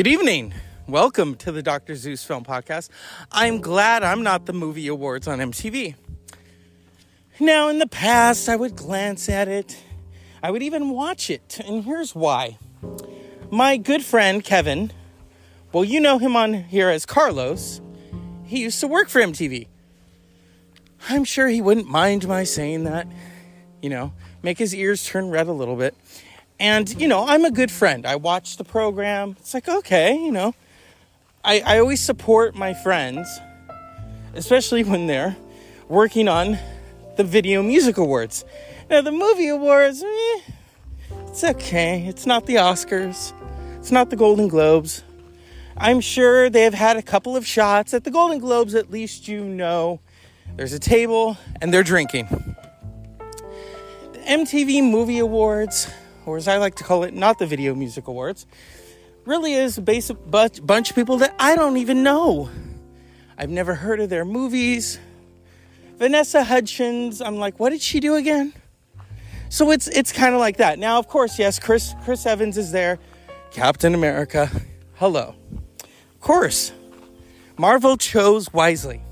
Good evening. Welcome to the Dr. Zeus Film Podcast. I'm glad I'm not the movie awards on MTV. Now, in the past, I would glance at it, I would even watch it, and here's why. My good friend Kevin, well, you know him on here as Carlos, he used to work for MTV. I'm sure he wouldn't mind my saying that, you know, make his ears turn red a little bit. And, you know, I'm a good friend. I watch the program. It's like, okay, you know, I, I always support my friends, especially when they're working on the Video Music Awards. Now, the movie awards, eh, it's okay. It's not the Oscars, it's not the Golden Globes. I'm sure they have had a couple of shots. At the Golden Globes, at least you know there's a table and they're drinking. The MTV Movie Awards, or as I like to call it, not the Video Music Awards, really is a basic bunch of people that I don't even know. I've never heard of their movies. Vanessa Hudgens, I'm like, what did she do again? So it's it's kind of like that. Now, of course, yes, Chris Chris Evans is there, Captain America. Hello. Of course. Marvel chose wisely.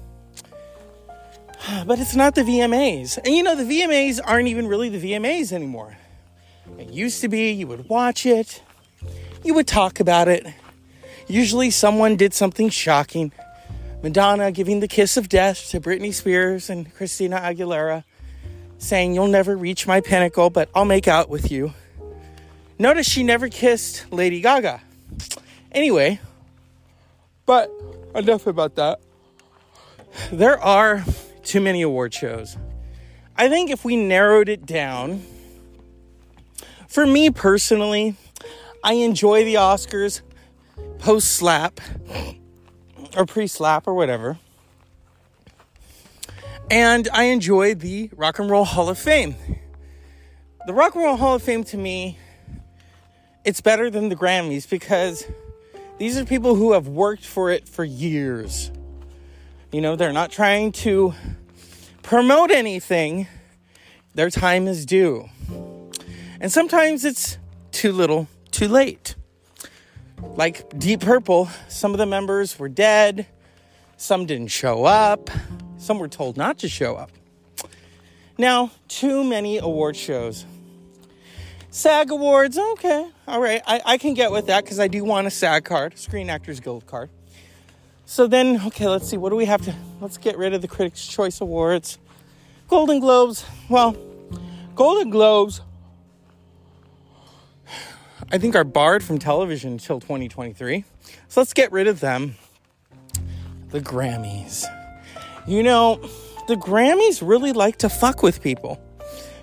But it's not the VMAs. And you know, the VMAs aren't even really the VMAs anymore. It used to be you would watch it, you would talk about it. Usually, someone did something shocking. Madonna giving the kiss of death to Britney Spears and Christina Aguilera, saying, You'll never reach my pinnacle, but I'll make out with you. Notice she never kissed Lady Gaga. Anyway, but enough about that. There are too many award shows. I think if we narrowed it down, for me personally, I enjoy the Oscars post slap or pre slap or whatever. And I enjoy the Rock and Roll Hall of Fame. The Rock and Roll Hall of Fame to me, it's better than the Grammys because these are people who have worked for it for years. You know, they're not trying to promote anything, their time is due. And sometimes it's too little too late. Like Deep Purple, some of the members were dead, some didn't show up, some were told not to show up. Now, too many award shows. SAG Awards, okay, all right, I, I can get with that because I do want a SAG card, Screen Actors Guild card. So then, okay, let's see, what do we have to, let's get rid of the Critics' Choice Awards. Golden Globes, well, Golden Globes I think, are barred from television until 2023. So let's get rid of them. The Grammys. You know, the Grammys really like to fuck with people.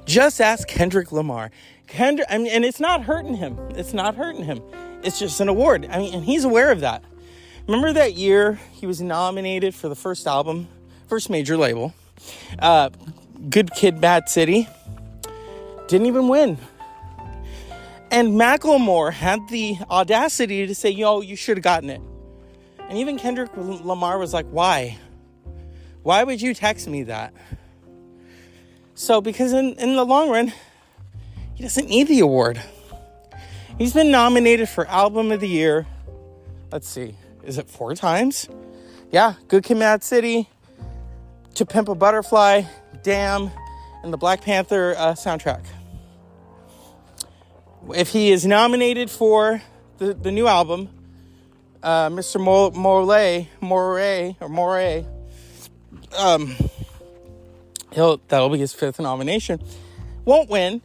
Just ask Kendrick Lamar. Kendrick, I mean, and it's not hurting him. It's not hurting him. It's just an award. I mean, and he's aware of that. Remember that year he was nominated for the first album, first major label, uh, Good Kid, Bad City. Didn't even win. And Macklemore had the audacity to say, yo, you should have gotten it. And even Kendrick Lamar was like, why? Why would you text me that? So, because in, in the long run, he doesn't need the award. He's been nominated for Album of the Year. Let's see, is it four times? Yeah, Good Kid Mad City, To Pimp a Butterfly, Damn, and the Black Panther uh, soundtrack if he is nominated for the, the new album, uh, Mr. Morley, Moray, or Moray, um, he'll that'll be his fifth nomination. Won't win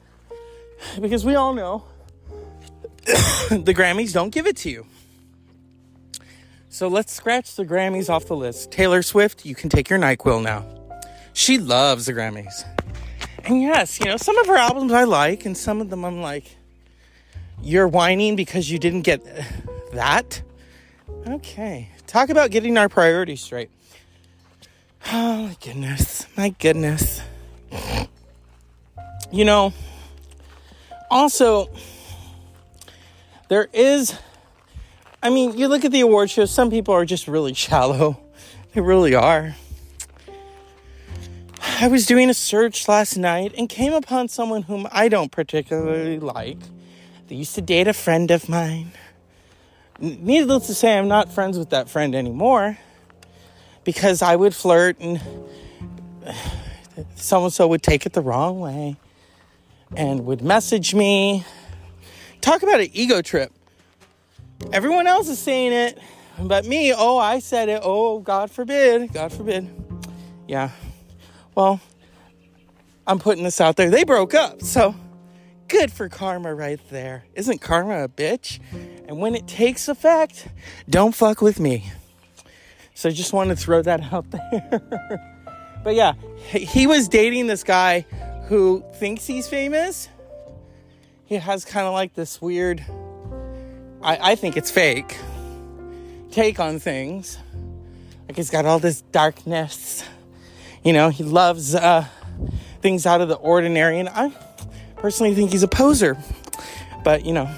because we all know the Grammys don't give it to you. So let's scratch the Grammys off the list. Taylor Swift, you can take your NyQuil now. She loves the Grammys. And yes, you know, some of her albums I like, and some of them I'm like, you're whining because you didn't get that? Okay. Talk about getting our priorities straight. Oh, my goodness. My goodness. You know, also, there is, I mean, you look at the award shows, some people are just really shallow. They really are. I was doing a search last night and came upon someone whom I don't particularly like they used to date a friend of mine. needless to say, I'm not friends with that friend anymore because I would flirt and so and so would take it the wrong way and would message me. Talk about an ego trip. Everyone else is saying it, but me, oh, I said it. Oh, God forbid. God forbid. Yeah. Well, I'm putting this out there. They broke up. So good for karma right there. Isn't karma a bitch? And when it takes effect, don't fuck with me. So I just want to throw that out there. but yeah, he was dating this guy who thinks he's famous. He has kind of like this weird, I, I think it's fake, take on things. Like he's got all this darkness. You know, he loves uh, things out of the ordinary. And I personally think he's a poser. But, you know,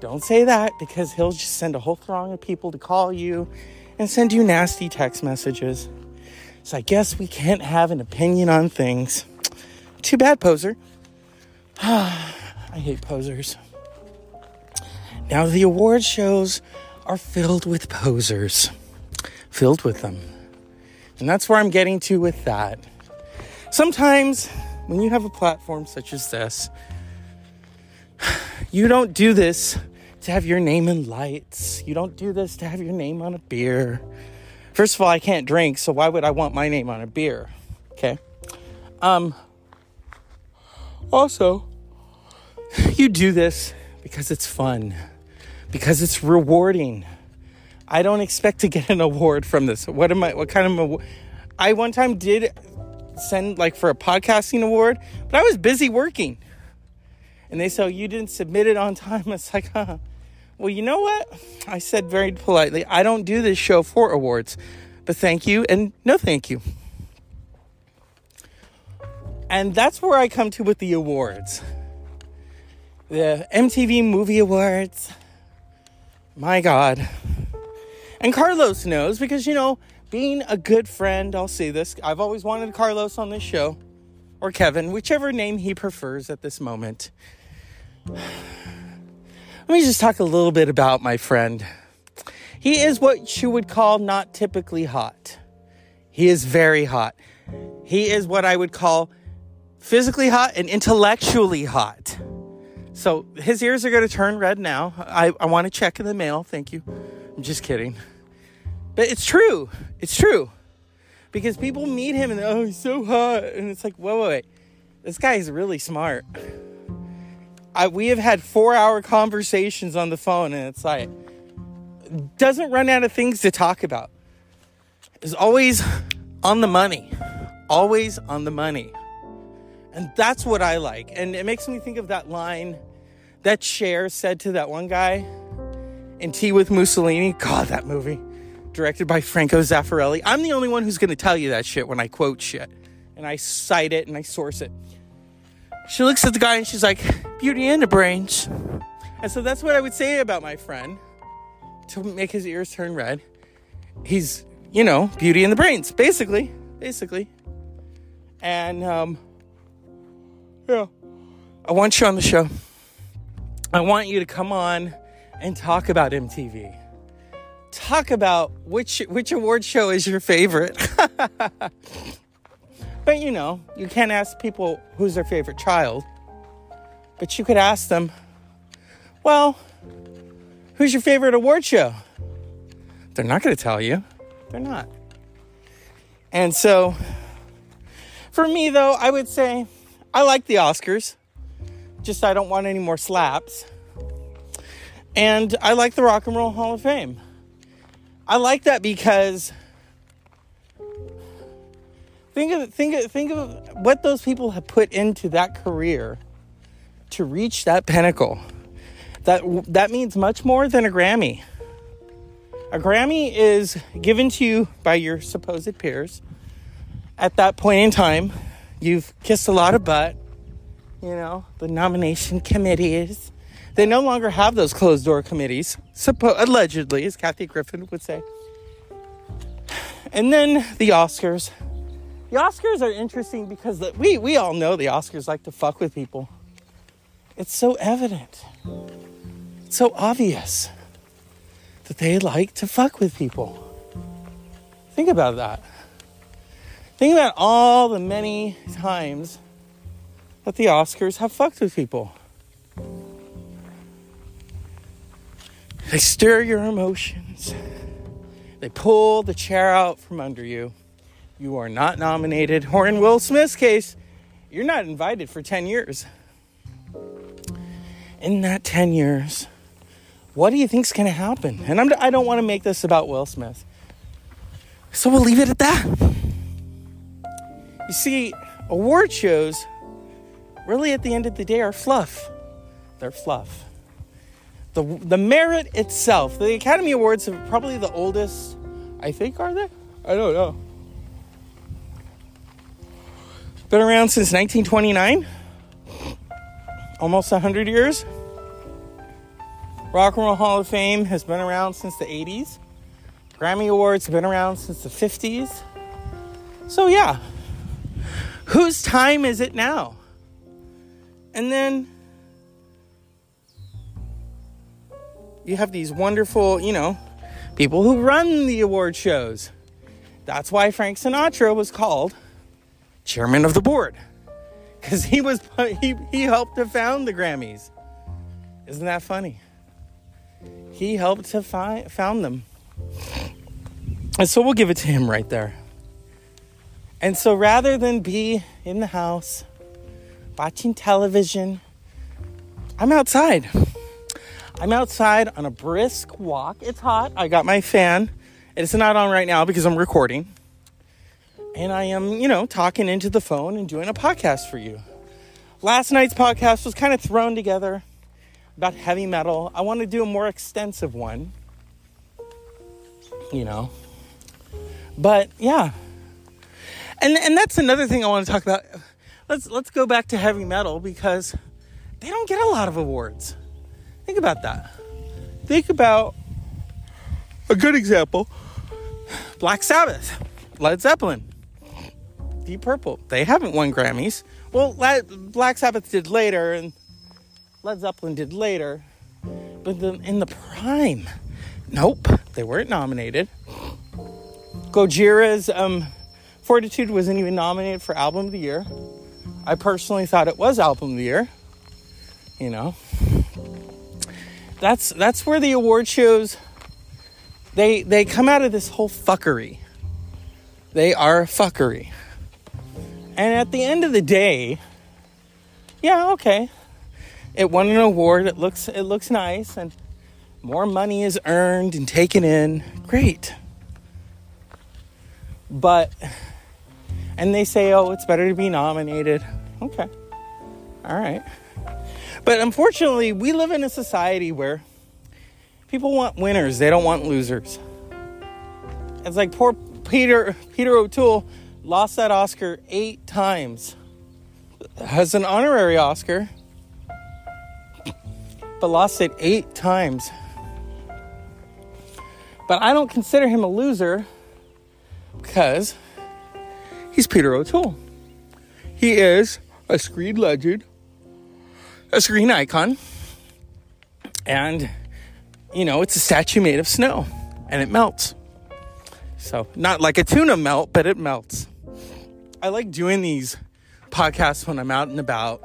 don't say that because he'll just send a whole throng of people to call you and send you nasty text messages. So I guess we can't have an opinion on things. Too bad, poser. I hate posers. Now, the award shows are filled with posers, filled with them. And that's where I'm getting to with that. Sometimes when you have a platform such as this, you don't do this to have your name in lights. You don't do this to have your name on a beer. First of all, I can't drink, so why would I want my name on a beer? Okay. Um also, you do this because it's fun, because it's rewarding. I don't expect to get an award from this. What am I what kind of I one time did send like for a podcasting award, but I was busy working. And they said, oh, You didn't submit it on time. It's like, huh. Well, you know what? I said very politely, I don't do this show for awards, but thank you and no thank you. And that's where I come to with the awards. The MTV Movie Awards. My God. And Carlos knows because, you know, being a good friend, I'll say this. I've always wanted Carlos on this show, or Kevin, whichever name he prefers at this moment. Let me just talk a little bit about my friend. He is what you would call not typically hot. He is very hot. He is what I would call physically hot and intellectually hot. So his ears are going to turn red now. I, I want to check in the mail. Thank you. I'm just kidding. But it's true. It's true. Because people meet him and oh, he's so hot. And it's like, whoa, wait, wait. This guy is really smart. I, we have had four hour conversations on the phone, and it's like, doesn't run out of things to talk about. Is always on the money. Always on the money. And that's what I like. And it makes me think of that line that Cher said to that one guy in Tea with Mussolini. God, that movie directed by Franco Zeffirelli. I'm the only one who's going to tell you that shit when I quote shit and I cite it and I source it. She looks at the guy and she's like, beauty and the brains. And so that's what I would say about my friend to make his ears turn red. He's, you know, beauty and the brains, basically. Basically. And, um, yeah, I want you on the show. I want you to come on and talk about MTV talk about which which award show is your favorite. but you know, you can't ask people who's their favorite child. But you could ask them, well, who's your favorite award show? They're not going to tell you. They're not. And so, for me, though, I would say I like the Oscars. Just I don't want any more slaps. And I like the Rock and Roll Hall of Fame. I like that because think of think of think of what those people have put into that career to reach that pinnacle. That that means much more than a Grammy. A Grammy is given to you by your supposed peers. At that point in time, you've kissed a lot of butt. You know, the nomination committees they no longer have those closed door committees, suppo- allegedly, as Kathy Griffin would say. And then the Oscars. The Oscars are interesting because the, we, we all know the Oscars like to fuck with people. It's so evident, it's so obvious. that they like to fuck with people. Think about that. Think about all the many times that the Oscars have fucked with people. They stir your emotions. They pull the chair out from under you. You are not nominated. Or in Will Smith's case, you're not invited for 10 years. In that 10 years, what do you think's going to happen? And I'm, I don't want to make this about Will Smith. So we'll leave it at that. You see, award shows really at the end of the day are fluff. They're fluff. The, the merit itself, the Academy Awards are probably the oldest, I think, are they? I don't know. Been around since 1929, almost 100 years. Rock and Roll Hall of Fame has been around since the 80s. Grammy Awards have been around since the 50s. So, yeah, whose time is it now? And then you have these wonderful, you know, people who run the award shows. That's why Frank Sinatra was called chairman of the board because he was he, he helped to found the Grammys. Isn't that funny? He helped to find found them. And so we'll give it to him right there. And so rather than be in the house watching television, I'm outside. I'm outside on a brisk walk. It's hot. I got my fan. It's not on right now because I'm recording. And I am, you know, talking into the phone and doing a podcast for you. Last night's podcast was kind of thrown together about heavy metal. I want to do a more extensive one. You know. But yeah. And and that's another thing I want to talk about. Let's let's go back to heavy metal because they don't get a lot of awards. Think about that. Think about a good example Black Sabbath, Led Zeppelin, Deep Purple. They haven't won Grammys. Well, Black Sabbath did later, and Led Zeppelin did later. But in the prime, nope, they weren't nominated. Gojira's um, Fortitude wasn't even nominated for Album of the Year. I personally thought it was Album of the Year. You know, that's that's where the award shows they they come out of this whole fuckery. They are fuckery. And at the end of the day, yeah, okay. It won an award. It looks it looks nice and more money is earned and taken in. Great. But and they say, "Oh, it's better to be nominated." Okay. All right. But unfortunately, we live in a society where people want winners, they don't want losers. It's like poor Peter Peter O'Toole lost that Oscar 8 times. Has an honorary Oscar, but lost it 8 times. But I don't consider him a loser because he's Peter O'Toole. He is a screen legend a screen icon. And, you know, it's a statue made of snow and it melts. So, not like a tuna melt, but it melts. I like doing these podcasts when I'm out and about.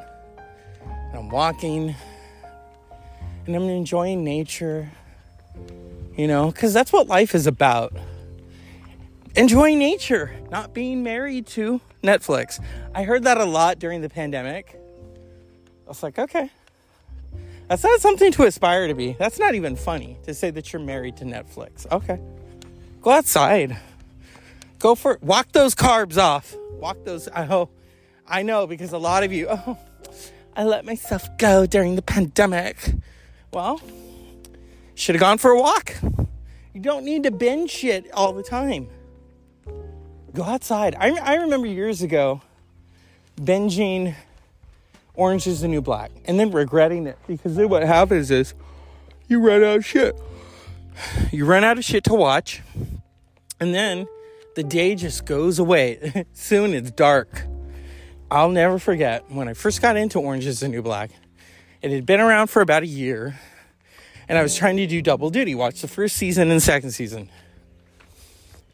And I'm walking and I'm enjoying nature, you know, because that's what life is about. Enjoying nature, not being married to Netflix. I heard that a lot during the pandemic. I was like, okay. That's not something to aspire to be. That's not even funny to say that you're married to Netflix. Okay. Go outside. Go for. Walk those carbs off. Walk those. I hope. I know because a lot of you, oh, I let myself go during the pandemic. Well, should have gone for a walk. You don't need to binge shit all the time. Go outside. I, I remember years ago binging Orange is the New Black, and then regretting it because then what happens is you run out of shit. You run out of shit to watch, and then the day just goes away. Soon it's dark. I'll never forget when I first got into Orange is the New Black. It had been around for about a year, and I was trying to do double duty, watch the first season and second season.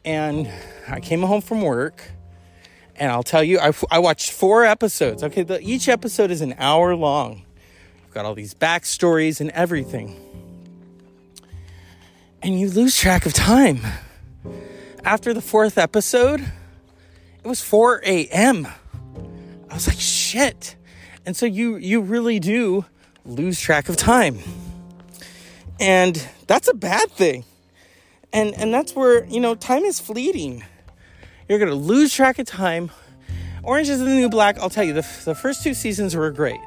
And I came home from work, and I'll tell you, I, I watched four episodes. Okay, the, each episode is an hour long. I've got all these backstories and everything. And you lose track of time. After the fourth episode, it was 4 a.m. I was like, shit. And so you you really do lose track of time. And that's a bad thing. And and that's where, you know, time is fleeting. You're going to lose track of time. Orange is the New Black, I'll tell you, the, the first two seasons were great.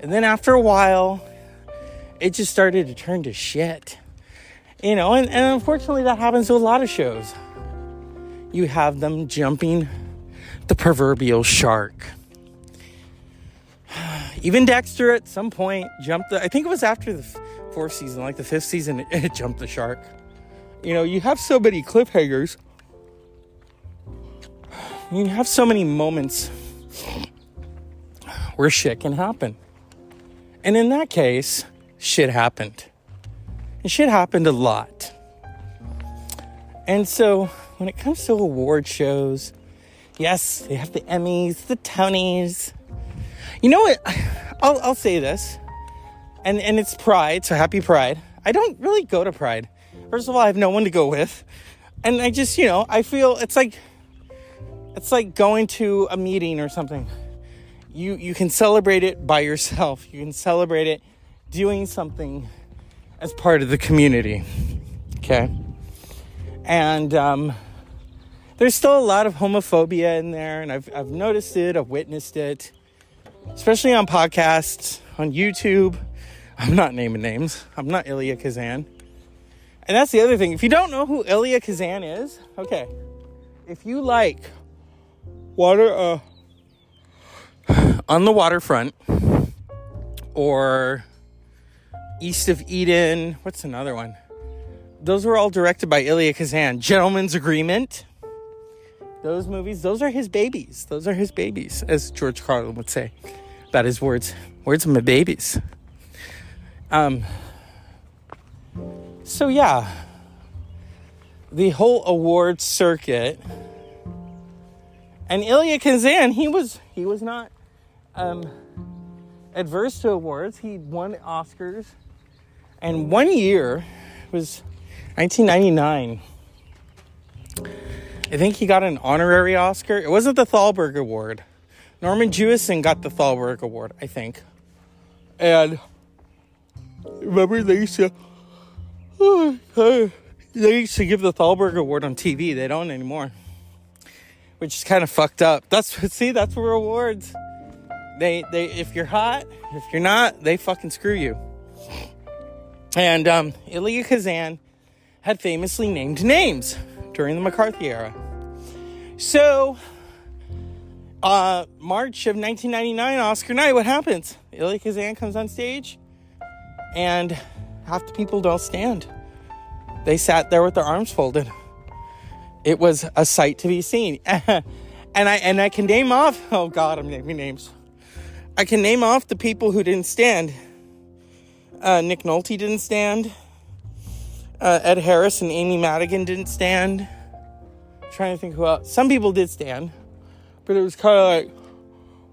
And then after a while, it just started to turn to shit. You know, and, and unfortunately, that happens to a lot of shows. You have them jumping the proverbial shark. Even Dexter at some point jumped the, I think it was after the fourth season, like the fifth season, it, jumped the shark. You know, you have so many cliffhangers. You have so many moments where shit can happen. And in that case, shit happened. And shit happened a lot. And so when it comes to award shows, yes, they have the Emmys, the Tonys. You know what? I'll, I'll say this, and, and it's Pride, so happy Pride. I don't really go to Pride. First of all, I have no one to go with. And I just, you know, I feel it's like it's like going to a meeting or something. You you can celebrate it by yourself. You can celebrate it doing something as part of the community. Okay? And um, there's still a lot of homophobia in there, and I've, I've noticed it, I've witnessed it, especially on podcasts, on YouTube. I'm not naming names, I'm not Elia Kazan. And that's the other thing. If you don't know who Elia Kazan is, okay, if you like water uh, on the waterfront or east of Eden, what's another one? Those were all directed by Elia Kazan. Gentleman's Agreement. Those movies, those are his babies. Those are his babies, as George Carlin would say about his words. Words of my babies. Um, so, yeah, the whole award circuit. And Elia Kazan, he was he was not um, adverse to awards. He won Oscars, and one year was 1999. I think he got an honorary Oscar. It wasn't the Thalberg Award. Norman Jewison got the Thalberg Award, I think. And remember they used to they used to give the Thalberg Award on TV. They don't anymore. Which is kind of fucked up. That's see, that's where awards. They they if you're hot, if you're not, they fucking screw you. And um Elia Kazan had famously named names during the McCarthy era. So, uh, March of 1999, Oscar night, what happens? Elia Kazan comes on stage, and half the people don't stand. They sat there with their arms folded. It was a sight to be seen. and I and I can name off. Oh God, I'm naming names. I can name off the people who didn't stand. Uh, Nick Nolte didn't stand. Uh, Ed Harris and Amy Madigan didn't stand trying to think who else. Some people did stand, but it was kind of like,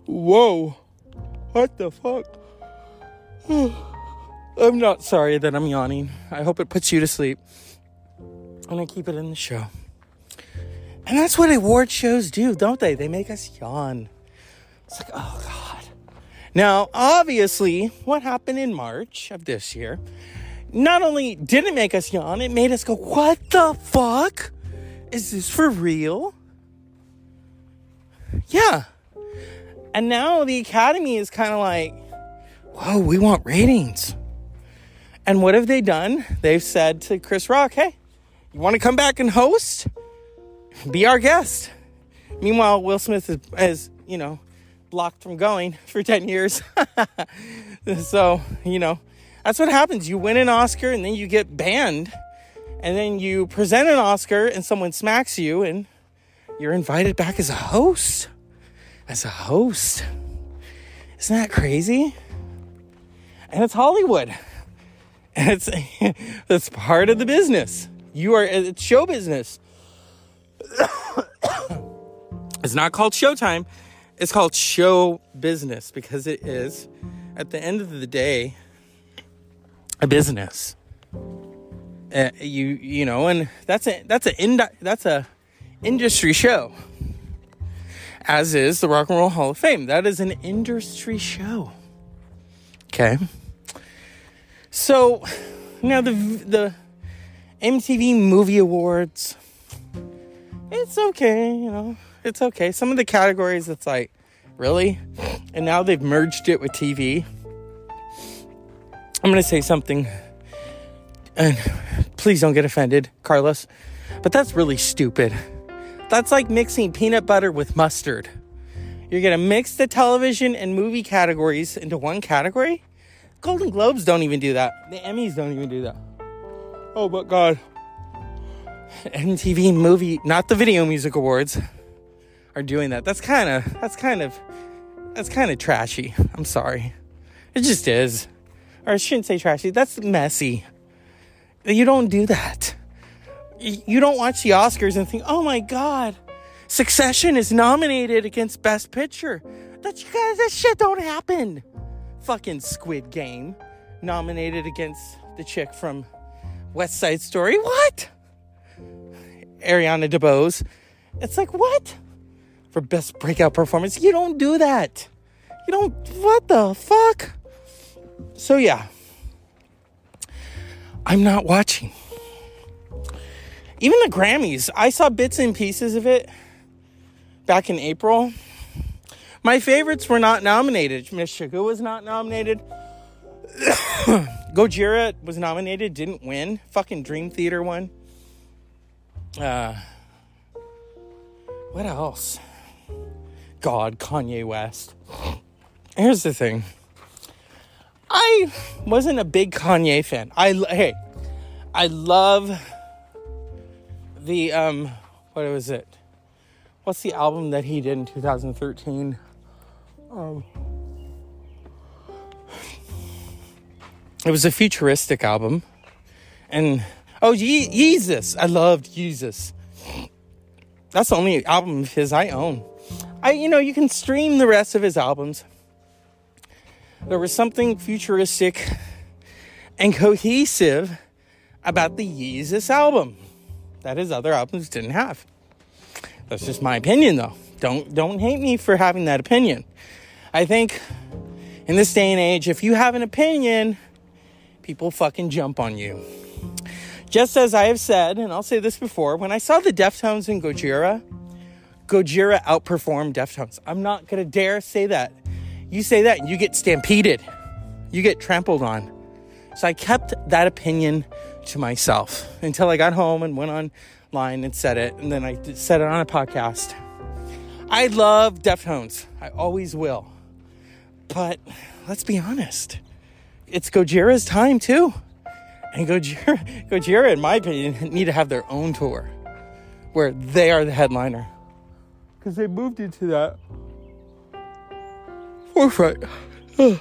whoa, what the fuck? I'm not sorry that I'm yawning. I hope it puts you to sleep. And I keep it in the show. And that's what award shows do, don't they? They make us yawn. It's like, oh God. Now, obviously, what happened in March of this year not only did it make us yawn, it made us go, what the fuck? Is this for real? Yeah. And now the Academy is kind of like, whoa, we want ratings. And what have they done? They've said to Chris Rock, hey, you want to come back and host? Be our guest. Meanwhile, Will Smith is, is you know, blocked from going for 10 years. so, you know, that's what happens. You win an Oscar and then you get banned and then you present an Oscar and someone smacks you and you're invited back as a host. As a host. Isn't that crazy? And it's Hollywood. And it's that's part of the business. You are it's show business. it's not called Showtime. It's called show business because it is at the end of the day a business. Uh, you you know, and that's a that's a indi- that's a industry show. As is the Rock and Roll Hall of Fame. That is an industry show. Okay. So now the the MTV Movie Awards. It's okay, you know. It's okay. Some of the categories, it's like, really? And now they've merged it with TV. I'm gonna say something, and please don't get offended, Carlos, but that's really stupid. That's like mixing peanut butter with mustard. You're gonna mix the television and movie categories into one category? Golden Globes don't even do that. The Emmys don't even do that. Oh, but God. MTV movie, not the Video Music Awards, are doing that. That's kind of, that's kind of, that's kind of trashy. I'm sorry. It just is. Or I shouldn't say trashy. That's messy. You don't do that. You don't watch the Oscars and think, oh my God, Succession is nominated against Best Picture. That's you guys, that shit don't happen. Fucking Squid Game nominated against the chick from West Side Story. What? Ariana DeBose. It's like, what? For best breakout performance. You don't do that. You don't, what the fuck? So, yeah. I'm not watching. Even the Grammys, I saw bits and pieces of it back in April. My favorites were not nominated. Miss Sugar was not nominated. Gojira was nominated, didn't win. Fucking Dream Theater won. Uh, what else? God, Kanye West. Here's the thing. I wasn't a big Kanye fan. I hey, I love the um what was it? What's the album that he did in 2013? Um It was a futuristic album. And oh, Ye- Yeezus. I loved Yeezus. That's the only album of his I own. I you know, you can stream the rest of his albums. There was something futuristic and cohesive about the Yeezus album that his other albums didn't have. That's just my opinion though. Don't don't hate me for having that opinion. I think in this day and age, if you have an opinion, people fucking jump on you. Just as I have said, and I'll say this before, when I saw the Deftones in Gojira, Gojira outperformed Deftones. I'm not gonna dare say that. You say that and you get stampeded. You get trampled on. So I kept that opinion to myself until I got home and went online and said it. And then I said it on a podcast. I love Deftones. I always will. But let's be honest. It's Gojira's time too. And Gojira, Gojira, in my opinion, need to have their own tour where they are the headliner. Because they moved into that forefront oh,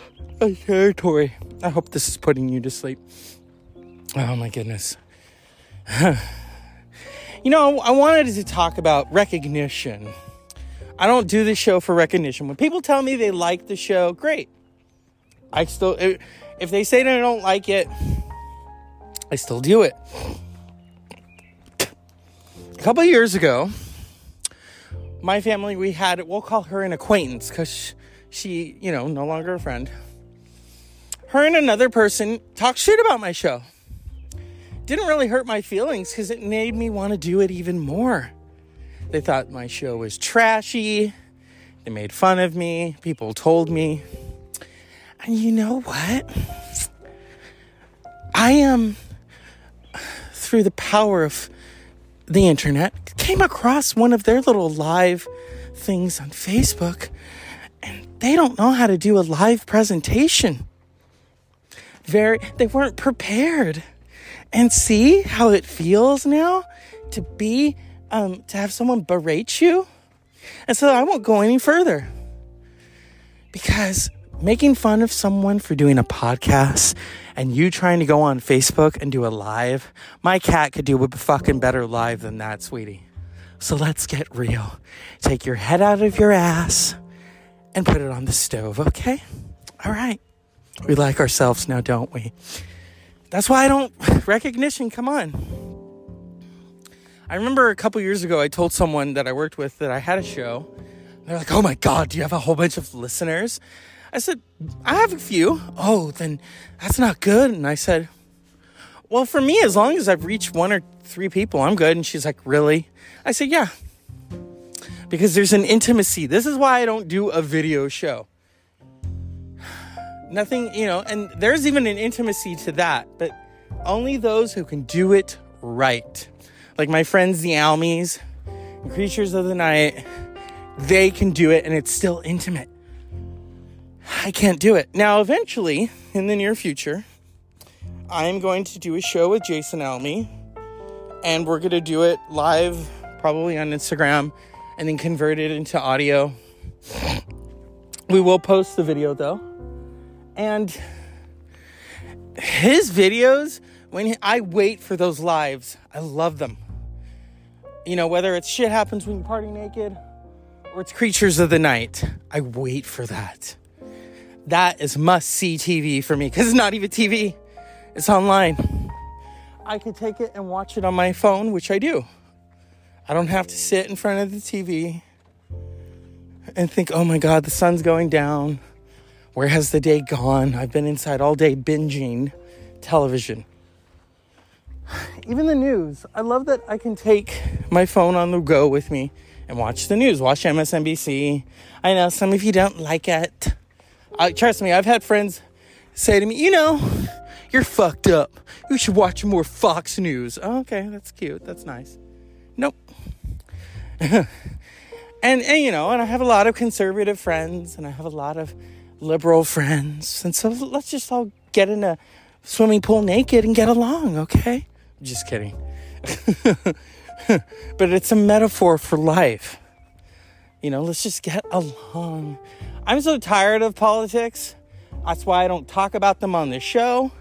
territory. I hope this is putting you to sleep. Oh my goodness. you know, I wanted to talk about recognition. I don't do this show for recognition. When people tell me they like the show, great. I still, if they say they don't like it, I still do it. A couple years ago, my family, we had, we'll call her an acquaintance because she, you know, no longer a friend. Her and another person talked shit about my show. Didn't really hurt my feelings because it made me want to do it even more. They thought my show was trashy. They made fun of me. People told me. And you know what? I am, through the power of the internet, came across one of their little live things on Facebook, and they don't know how to do a live presentation. Very, they weren't prepared. And see how it feels now to be, um, to have someone berate you? And so I won't go any further because making fun of someone for doing a podcast and you trying to go on Facebook and do a live, my cat could do a fucking better live than that, sweetie. So let's get real. Take your head out of your ass and put it on the stove, okay? All right. We like ourselves now, don't we? That's why I don't recognition, come on. I remember a couple years ago I told someone that I worked with that I had a show. They're like, "Oh my god, do you have a whole bunch of listeners?" I said, "I have a few." "Oh, then that's not good." And I said, "Well, for me as long as I've reached one or three people, I'm good." And she's like, "Really?" I said, "Yeah." Because there's an intimacy. This is why I don't do a video show nothing, you know, and there's even an intimacy to that, but only those who can do it right. Like my friends, the Almies, Creatures of the Night, they can do it and it's still intimate. I can't do it. Now, eventually, in the near future, I'm going to do a show with Jason Almy, and we're going to do it live, probably on Instagram, and then convert it into audio. We will post the video though. And his videos, when he, I wait for those lives, I love them. You know, whether it's shit happens when you party naked or it's creatures of the night, I wait for that. That is must see TV for me because it's not even TV, it's online. I can take it and watch it on my phone, which I do. I don't have to sit in front of the TV and think, oh my God, the sun's going down. Where has the day gone? I've been inside all day binging television. Even the news. I love that I can take my phone on the go with me and watch the news, watch MSNBC. I know some of you don't like it. Uh, trust me, I've had friends say to me, you know, you're fucked up. You should watch more Fox News. Oh, okay, that's cute. That's nice. Nope. and, and, you know, and I have a lot of conservative friends and I have a lot of liberal friends. And so let's just all get in a swimming pool naked and get along, okay? Just kidding. but it's a metaphor for life. You know, let's just get along. I'm so tired of politics. That's why I don't talk about them on the show.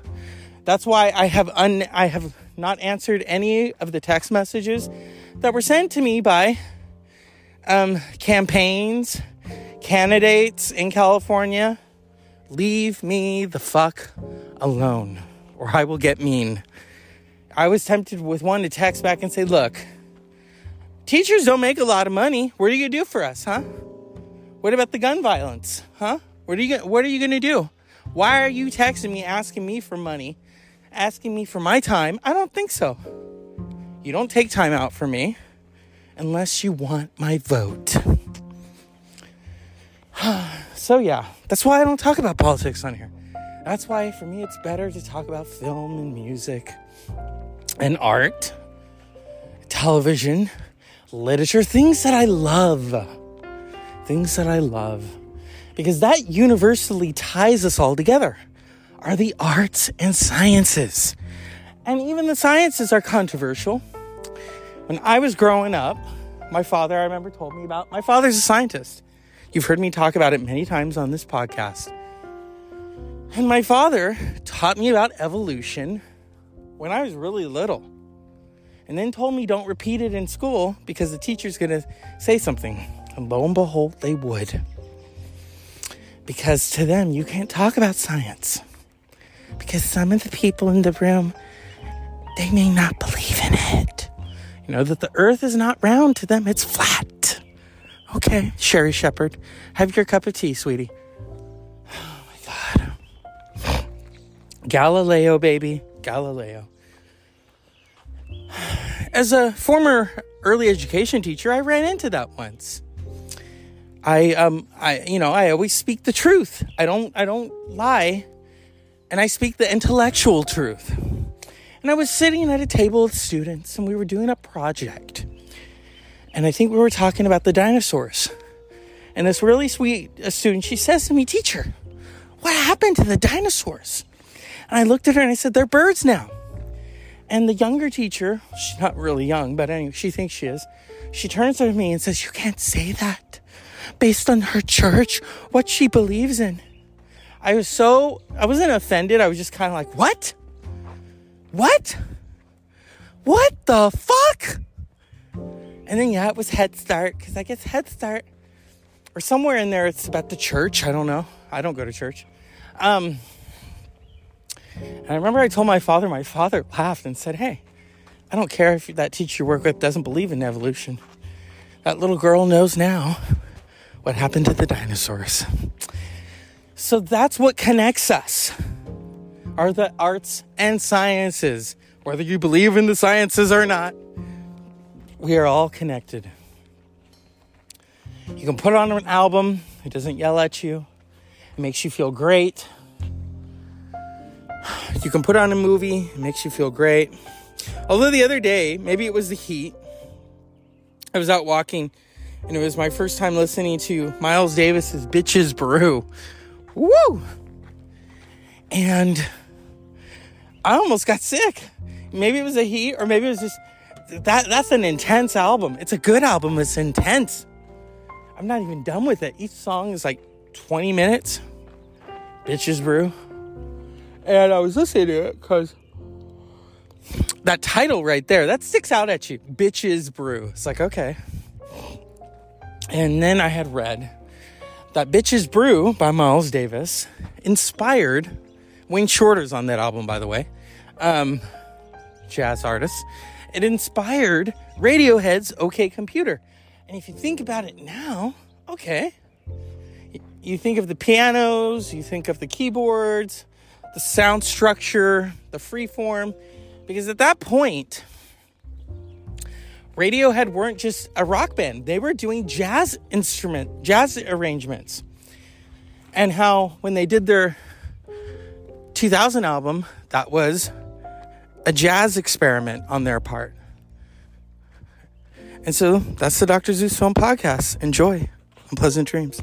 That's why I have un- I have not answered any of the text messages that were sent to me by um, campaigns candidates in California, leave me the fuck alone or I will get mean. I was tempted with one to text back and say, Look, teachers don't make a lot of money. What are you do for us, huh? What about the gun violence, huh? What are you, what are you going to do? Why are you texting me asking me for money, asking me for my time? I don't think so. You don't take time out for me unless you want my vote. so, yeah, that's why I don't talk about politics on here. That's why for me it's better to talk about film and music and art, television, literature, things that I love. Things that I love. Because that universally ties us all together are the arts and sciences. And even the sciences are controversial. When I was growing up, my father, I remember, told me about my father's a scientist. You've heard me talk about it many times on this podcast. And my father taught me about evolution when I was really little. And then told me don't repeat it in school because the teacher's going to say something. And lo and behold, they would. Because to them, you can't talk about science. Because some of the people in the room, they may not believe in it. You know, that the earth is not round to them, it's flat. Okay, Sherri Shepherd, have your cup of tea, sweetie. Oh my God. Galileo, baby. Galileo. As a former early education teacher, I ran into that once. I um I you know, I always speak the truth. I don't I don't lie. And I speak the intellectual truth. And I was sitting at a table with students and we were doing a project. And I think we were talking about the dinosaurs. And this really sweet student, she says to me, Teacher, what happened to the dinosaurs? And I looked at her and I said, They're birds now. And the younger teacher, she's not really young, but anyway, she thinks she is, she turns to me and says, You can't say that based on her church, what she believes in. I was so, I wasn't offended. I was just kind of like, what? What? What the fuck? And then, yeah, it was Head Start, because I guess Head Start, or somewhere in there, it's about the church. I don't know. I don't go to church. Um, and I remember I told my father, my father laughed and said, Hey, I don't care if that teacher you work with doesn't believe in evolution. That little girl knows now what happened to the dinosaurs. So that's what connects us are the arts and sciences. Whether you believe in the sciences or not, we are all connected. You can put on an album, it doesn't yell at you, it makes you feel great. You can put on a movie, it makes you feel great. Although the other day, maybe it was the heat, I was out walking and it was my first time listening to Miles Davis's Bitches Brew. Woo! And I almost got sick. Maybe it was a heat or maybe it was just that that's an intense album. It's a good album, it's intense. I'm not even done with it. Each song is like 20 minutes. Bitches Brew. And I was listening to it because that title right there, that sticks out at you. Bitches Brew. It's like, okay. And then I had read that Bitches Brew by Miles Davis inspired Wayne Shorter's on that album, by the way, um, jazz artist. It inspired Radiohead's OK Computer. And if you think about it now, okay, you think of the pianos, you think of the keyboards, the sound structure, the freeform, because at that point, Radiohead weren't just a rock band, they were doing jazz instrument, jazz arrangements. And how when they did their 2000 album, that was a jazz experiment on their part. And so that's the Dr. Zeus Film Podcast. Enjoy and pleasant dreams.